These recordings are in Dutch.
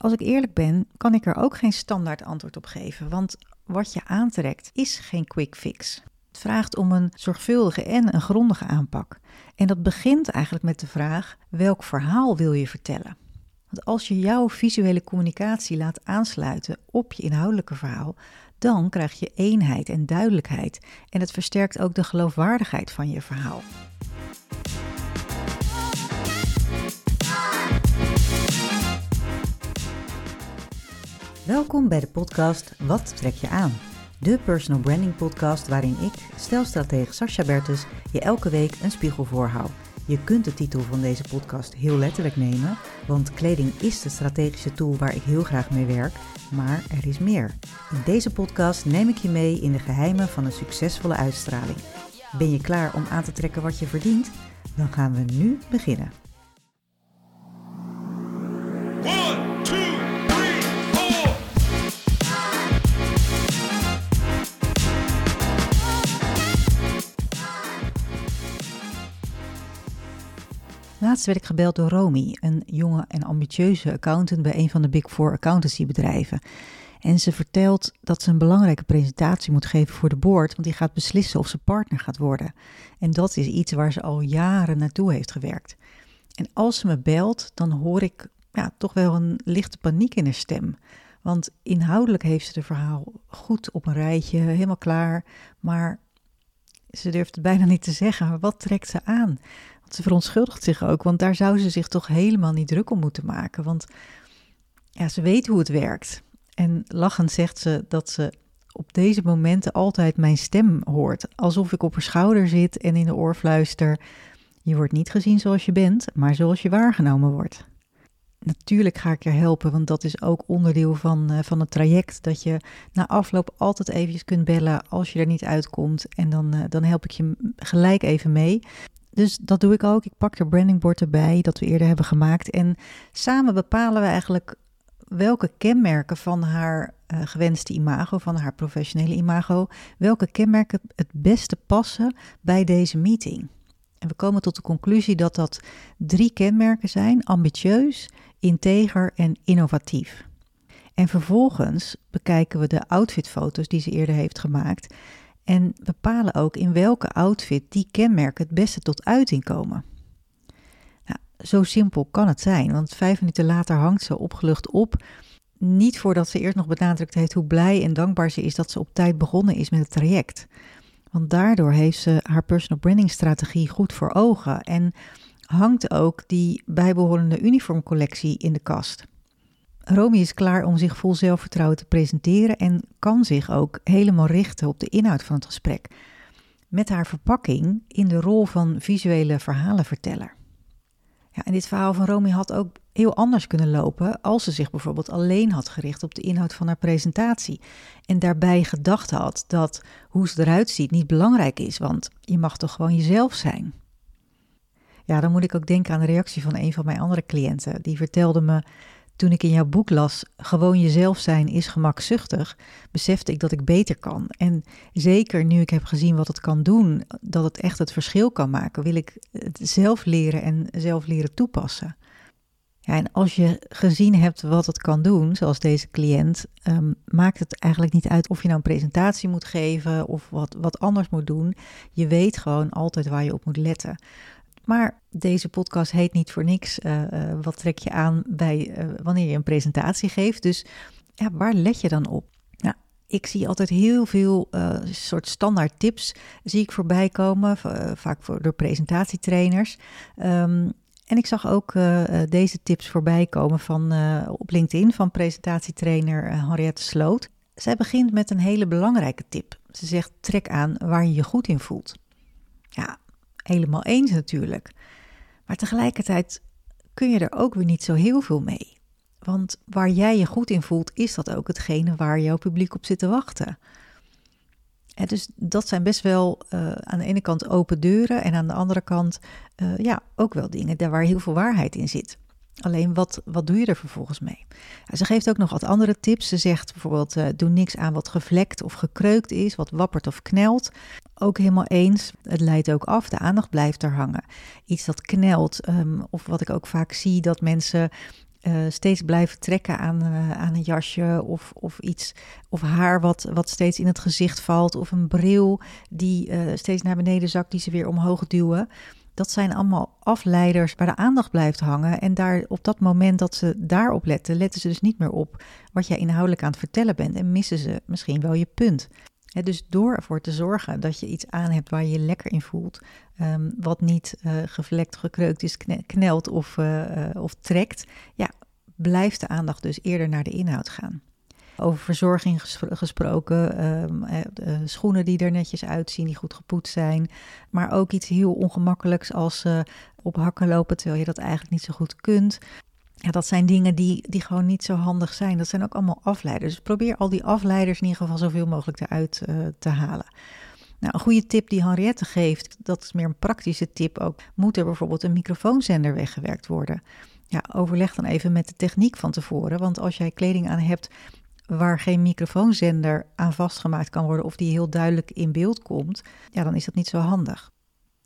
Als ik eerlijk ben, kan ik er ook geen standaard antwoord op geven, want wat je aantrekt is geen quick fix. Het vraagt om een zorgvuldige en een grondige aanpak. En dat begint eigenlijk met de vraag: welk verhaal wil je vertellen? Want als je jouw visuele communicatie laat aansluiten op je inhoudelijke verhaal, dan krijg je eenheid en duidelijkheid en het versterkt ook de geloofwaardigheid van je verhaal. Welkom bij de podcast Wat trek je aan? De personal branding podcast waarin ik, stelstratege Sascha Bertus, je elke week een spiegel voorhoud. Je kunt de titel van deze podcast heel letterlijk nemen, want kleding is de strategische tool waar ik heel graag mee werk, maar er is meer. In deze podcast neem ik je mee in de geheimen van een succesvolle uitstraling. Ben je klaar om aan te trekken wat je verdient? Dan gaan we nu beginnen. Laatst werd ik gebeld door Romy, een jonge en ambitieuze accountant bij een van de Big Four accountancybedrijven. En ze vertelt dat ze een belangrijke presentatie moet geven voor de board, want die gaat beslissen of ze partner gaat worden. En dat is iets waar ze al jaren naartoe heeft gewerkt. En als ze me belt, dan hoor ik ja, toch wel een lichte paniek in haar stem. Want inhoudelijk heeft ze de verhaal goed op een rijtje, helemaal klaar. Maar ze durft het bijna niet te zeggen. Wat trekt ze aan? Ze verontschuldigt zich ook, want daar zou ze zich toch helemaal niet druk om moeten maken. Want ja, ze weet hoe het werkt. En lachend zegt ze dat ze op deze momenten altijd mijn stem hoort. Alsof ik op haar schouder zit en in de oor fluister. Je wordt niet gezien zoals je bent, maar zoals je waargenomen wordt. Natuurlijk ga ik je helpen, want dat is ook onderdeel van, uh, van het traject. Dat je na afloop altijd eventjes kunt bellen als je er niet uitkomt. En dan, uh, dan help ik je gelijk even mee. Dus dat doe ik ook. Ik pak er brandingbord erbij dat we eerder hebben gemaakt. En samen bepalen we eigenlijk welke kenmerken van haar uh, gewenste imago, van haar professionele imago, welke kenmerken het beste passen bij deze meeting. En we komen tot de conclusie dat dat drie kenmerken zijn: ambitieus, integer en innovatief. En vervolgens bekijken we de outfitfoto's die ze eerder heeft gemaakt en bepalen ook in welke outfit die kenmerken het beste tot uiting komen. Nou, zo simpel kan het zijn, want vijf minuten later hangt ze opgelucht op. Niet voordat ze eerst nog benadrukt heeft hoe blij en dankbaar ze is dat ze op tijd begonnen is met het traject. Want daardoor heeft ze haar personal branding strategie goed voor ogen en hangt ook die bijbehorende uniformcollectie in de kast. Romy is klaar om zich vol zelfvertrouwen te presenteren en kan zich ook helemaal richten op de inhoud van het gesprek. Met haar verpakking in de rol van visuele verhalenverteller. Ja, en dit verhaal van Romy had ook heel anders kunnen lopen als ze zich bijvoorbeeld alleen had gericht op de inhoud van haar presentatie. En daarbij gedacht had dat hoe ze eruit ziet niet belangrijk is, want je mag toch gewoon jezelf zijn. Ja, dan moet ik ook denken aan de reactie van een van mijn andere cliënten. Die vertelde me toen ik in jouw boek las, gewoon jezelf zijn is gemakzuchtig, besefte ik dat ik beter kan. En zeker nu ik heb gezien wat het kan doen, dat het echt het verschil kan maken, wil ik het zelf leren en zelf leren toepassen. Ja, en als je gezien hebt wat het kan doen, zoals deze cliënt, um, maakt het eigenlijk niet uit of je nou een presentatie moet geven of wat, wat anders moet doen. Je weet gewoon altijd waar je op moet letten. Maar deze podcast heet niet voor niks. Uh, uh, wat trek je aan bij uh, wanneer je een presentatie geeft? Dus ja, waar let je dan op? Nou, ik zie altijd heel veel soort standaard tips zie ik voorbij komen, vaak voor, door presentatietrainers. Um, en ik zag ook deze tips voorbij komen van, op LinkedIn van presentatietrainer Henriette Sloot. Zij begint met een hele belangrijke tip. Ze zegt: trek aan waar je je goed in voelt. Ja, helemaal eens natuurlijk. Maar tegelijkertijd kun je er ook weer niet zo heel veel mee. Want waar jij je goed in voelt, is dat ook hetgene waar jouw publiek op zit te wachten. En dus dat zijn best wel uh, aan de ene kant open deuren en aan de andere kant uh, ja, ook wel dingen daar waar heel veel waarheid in zit. Alleen wat, wat doe je er vervolgens mee? ze geeft ook nog wat andere tips. Ze zegt bijvoorbeeld: uh, doe niks aan wat gevlekt of gekreukt is, wat wappert of knelt. Ook helemaal eens. Het leidt ook af. De aandacht blijft er hangen. Iets dat knelt, um, of wat ik ook vaak zie, dat mensen uh, steeds blijven trekken aan, uh, aan een jasje of, of iets, of haar wat, wat steeds in het gezicht valt, of een bril die steeds naar beneden zakt, die ze weer omhoog duwen. Dat zijn allemaal afleiders waar de aandacht blijft hangen. En daar, op dat moment dat ze daarop letten, letten ze dus niet meer op wat jij inhoudelijk aan het vertellen bent en missen ze misschien wel je punt. dus door ervoor te zorgen dat je iets aan hebt waar je je lekker in voelt, um, wat niet uh, gevlekt, gekreukt is, knelt of, uh, of trekt, ja, blijft de aandacht dus eerder naar de inhoud gaan. Over verzorging gesproken, um, schoenen die er netjes uitzien, die goed gepoetst zijn. Maar ook iets heel ongemakkelijks als uh, op hakken lopen terwijl je dat eigenlijk niet zo goed kunt. Ja, dat zijn dingen die, die gewoon niet zo handig zijn. Dat zijn ook allemaal afleiders. Dus probeer al die afleiders in ieder geval zoveel mogelijk eruit te halen. Nou, een goede tip die Henriette geeft, dat is meer een praktische tip ook. Moet er bijvoorbeeld een microfoonzender weggewerkt worden? Ja, overleg dan even met de techniek van tevoren. Want als jij kleding aan hebt waar geen microfoonzender aan vastgemaakt kan worden of die heel duidelijk in beeld komt, ja, dan is dat niet zo handig.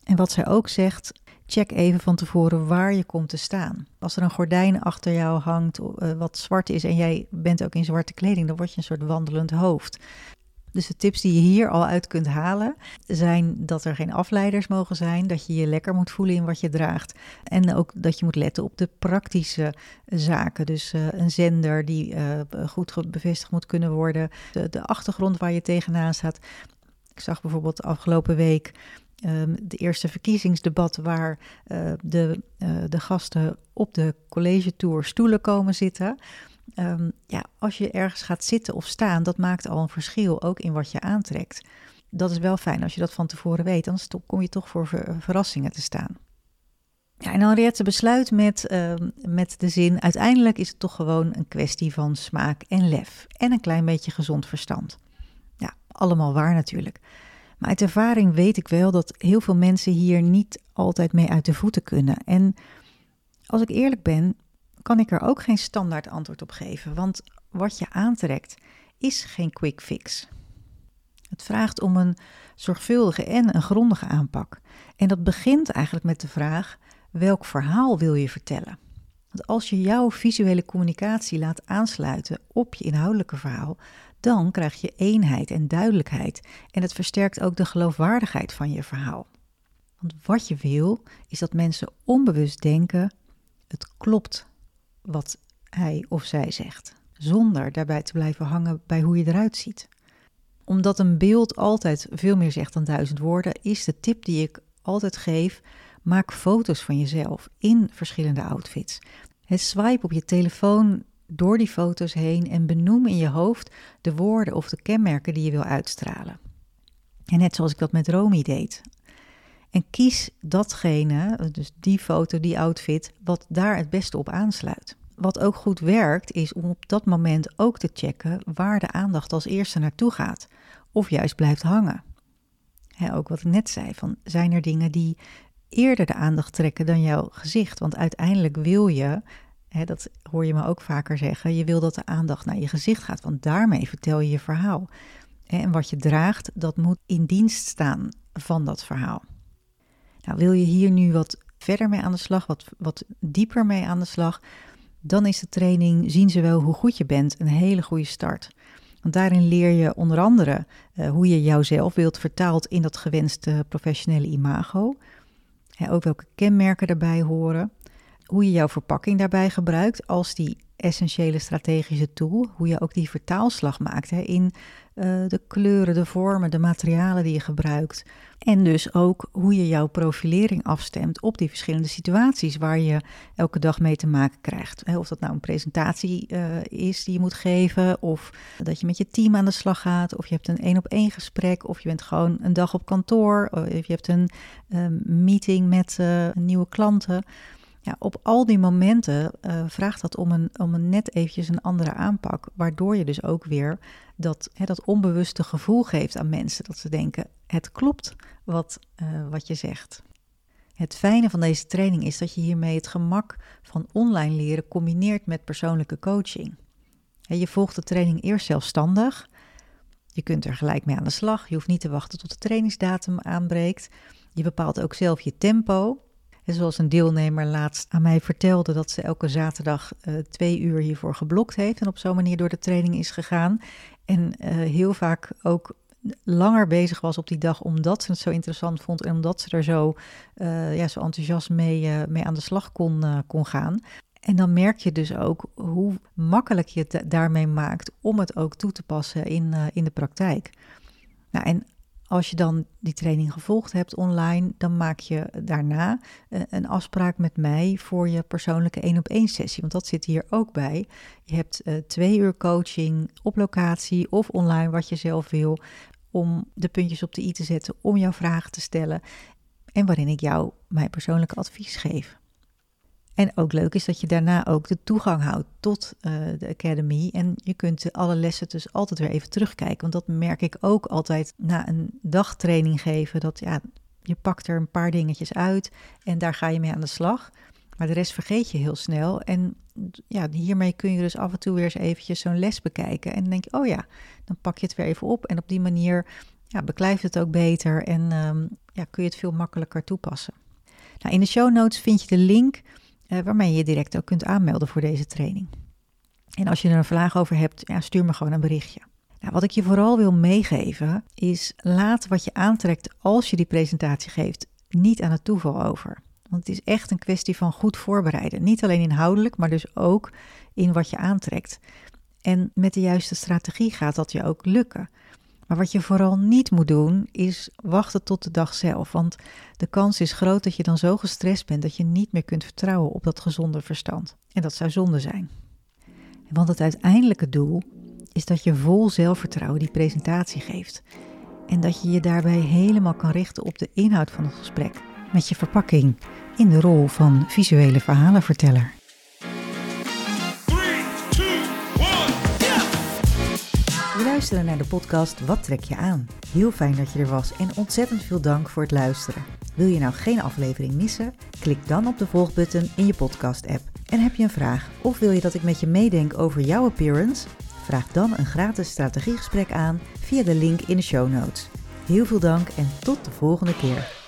En wat zij ook zegt, check even van tevoren waar je komt te staan. Als er een gordijn achter jou hangt uh, wat zwart is en jij bent ook in zwarte kleding, dan word je een soort wandelend hoofd. Dus de tips die je hier al uit kunt halen zijn dat er geen afleiders mogen zijn, dat je je lekker moet voelen in wat je draagt en ook dat je moet letten op de praktische zaken. Dus uh, een zender die uh, goed bevestigd moet kunnen worden, de, achtergrond waar je tegenaan staat. Ik zag bijvoorbeeld afgelopen week um, de eerste verkiezingsdebat waar uh, de, de gasten op de college tour stoelen komen zitten. Um, ja, als je ergens gaat zitten of staan, dat maakt al een verschil, ook in wat je aantrekt. Dat is wel fijn als je dat van tevoren weet, anders kom je toch voor ver verrassingen te staan. Ja, en Henriette besluit met, uh, met de zin: uiteindelijk is het toch gewoon een kwestie van smaak en lef en een klein beetje gezond verstand. Ja, allemaal waar natuurlijk. Maar uit ervaring weet ik wel dat heel veel mensen hier niet altijd mee uit de voeten kunnen. En als ik eerlijk ben, kan ik er ook geen standaard antwoord op geven, want wat je aantrekt is geen quick fix. Het vraagt om een zorgvuldige en een grondige aanpak. En dat begint eigenlijk met de vraag: welk verhaal wil je vertellen? Want als je jouw visuele communicatie laat aansluiten op je inhoudelijke verhaal, dan krijg je eenheid en duidelijkheid en het versterkt ook de geloofwaardigheid van je verhaal. Want wat je wil is dat mensen onbewust denken: het klopt wat hij of zij zegt, zonder daarbij te blijven hangen bij hoe je eruit ziet. Omdat een beeld altijd veel meer zegt dan duizend woorden, is de tip die ik altijd geef: maak foto's van jezelf in verschillende outfits. Het swipe op je telefoon door die foto's heen en benoem in je hoofd de woorden of de kenmerken die je wil uitstralen. En net zoals ik dat met Romy deed. En kies datgene, dus die foto, die outfit, wat daar het beste op aansluit. Wat ook goed werkt, is om op dat moment ook te checken waar de aandacht als eerste naartoe gaat. Of juist blijft hangen. ook wat ik net zei, van zijn er dingen die eerder de aandacht trekken dan jouw gezicht? Want uiteindelijk wil je, dat hoor je me ook vaker zeggen, je wil dat de aandacht naar je gezicht gaat, want daarmee vertel je je verhaal. En wat je draagt, dat moet in dienst staan van dat verhaal. Nou, wil je hier nu wat verder mee aan de slag, wat, wat dieper mee aan de slag, dan is de training Zien ze wel hoe goed je bent een hele goede start. Want daarin leer je onder andere uh, hoe je jouzelf wilt vertaald in dat gewenste professionele imago. ook welke kenmerken daarbij horen. Hoe je jouw verpakking daarbij gebruikt als die essentiële strategische tool. Hoe je ook die vertaalslag maakt hè, in uh, de kleuren, de vormen, de materialen die je gebruikt. En dus ook hoe je jouw profilering afstemt op die verschillende situaties waar je elke dag mee te maken krijgt. Of dat nou een presentatie uh, is die je moet geven, of dat je met je team aan de slag gaat, of je hebt een één op één gesprek, of je bent gewoon een dag op kantoor, of je hebt een uh, meeting met nieuwe klanten. Ja, op al die momenten uh, vraagt dat om een, om een net eventjes een andere aanpak, waardoor je dus ook weer dat, hè, dat onbewuste gevoel geeft aan mensen, dat ze denken, het klopt wat, uh, wat je zegt. Het fijne van deze training is dat je hiermee het gemak van online leren combineert met persoonlijke coaching. Je volgt de training eerst zelfstandig. Je kunt er gelijk mee aan de slag. Je hoeft niet te wachten tot de trainingsdatum aanbreekt. Je bepaalt ook zelf je tempo. En zoals een deelnemer laatst aan mij vertelde dat ze elke zaterdag uh, twee uur hiervoor geblokt heeft en op zo'n manier door de training is gegaan. En uh, heel vaak ook langer bezig was op die dag omdat ze het zo interessant vond en omdat ze er zo, uh, ja, zo enthousiast mee, mee aan de slag kon, kon gaan. En dan merk je dus ook hoe makkelijk je het daarmee maakt om het ook toe te passen in, in de praktijk. Nou, en als je dan die training gevolgd hebt online, dan maak je daarna eh, een afspraak met mij voor je persoonlijke één op één sessie. Want dat zit hier ook bij. Je hebt uh, twee uur coaching op locatie of online, wat je zelf wil, om de puntjes op de i te zetten, om jouw vragen te stellen en waarin ik jou mijn persoonlijke advies geef. En ook leuk is dat je daarna ook de toegang houdt tot uh, de Academy. En je kunt alle lessen dus altijd weer even terugkijken. Want dat merk ik ook altijd na een dagtraining geven. Dat ja, je pakt er een paar dingetjes uit en daar ga je mee aan de slag. Maar de rest vergeet je heel snel. En ja, hiermee kun je dus af en toe weer eens eventjes zo'n les bekijken. En dan denk je, oh ja, dan pak je het weer even op. En op die manier ja, beklijft het ook beter en um, ja, kun je het veel makkelijker toepassen. Nou, in de show notes vind je de link waarmee je je direct ook kunt aanmelden voor deze training. En als je er een vraag over hebt, ja, stuur me gewoon een berichtje. Nou, wat ik je vooral wil meegeven is laat wat je aantrekt als je die presentatie geeft niet aan het toeval over. Want het is echt een kwestie van goed voorbereiden. Niet alleen inhoudelijk, maar dus ook in wat je aantrekt. En met de juiste strategie gaat dat je ook lukken. Maar wat je vooral niet moet doen, is wachten tot de dag zelf. Want de kans is groot dat je dan zo gestrest bent dat je niet meer kunt vertrouwen op dat gezonde verstand. En dat zou zonde zijn. Want het uiteindelijke doel is dat je vol zelfvertrouwen die presentatie geeft. En dat je je daarbij helemaal kan richten op de inhoud van het gesprek. Met je verpakking in de rol van visuele verhalenverteller. Luisteren naar de podcast Wat trek je aan? Heel fijn dat je er was en ontzettend veel dank voor het luisteren. Wil je nou geen aflevering missen? Klik dan op de volgbutton in je podcast-app. En heb je een vraag of wil je dat ik met je meedenk over jouw appearance? Vraag dan een gratis strategiegesprek aan via de link in de show notes. Heel veel dank en tot de volgende keer.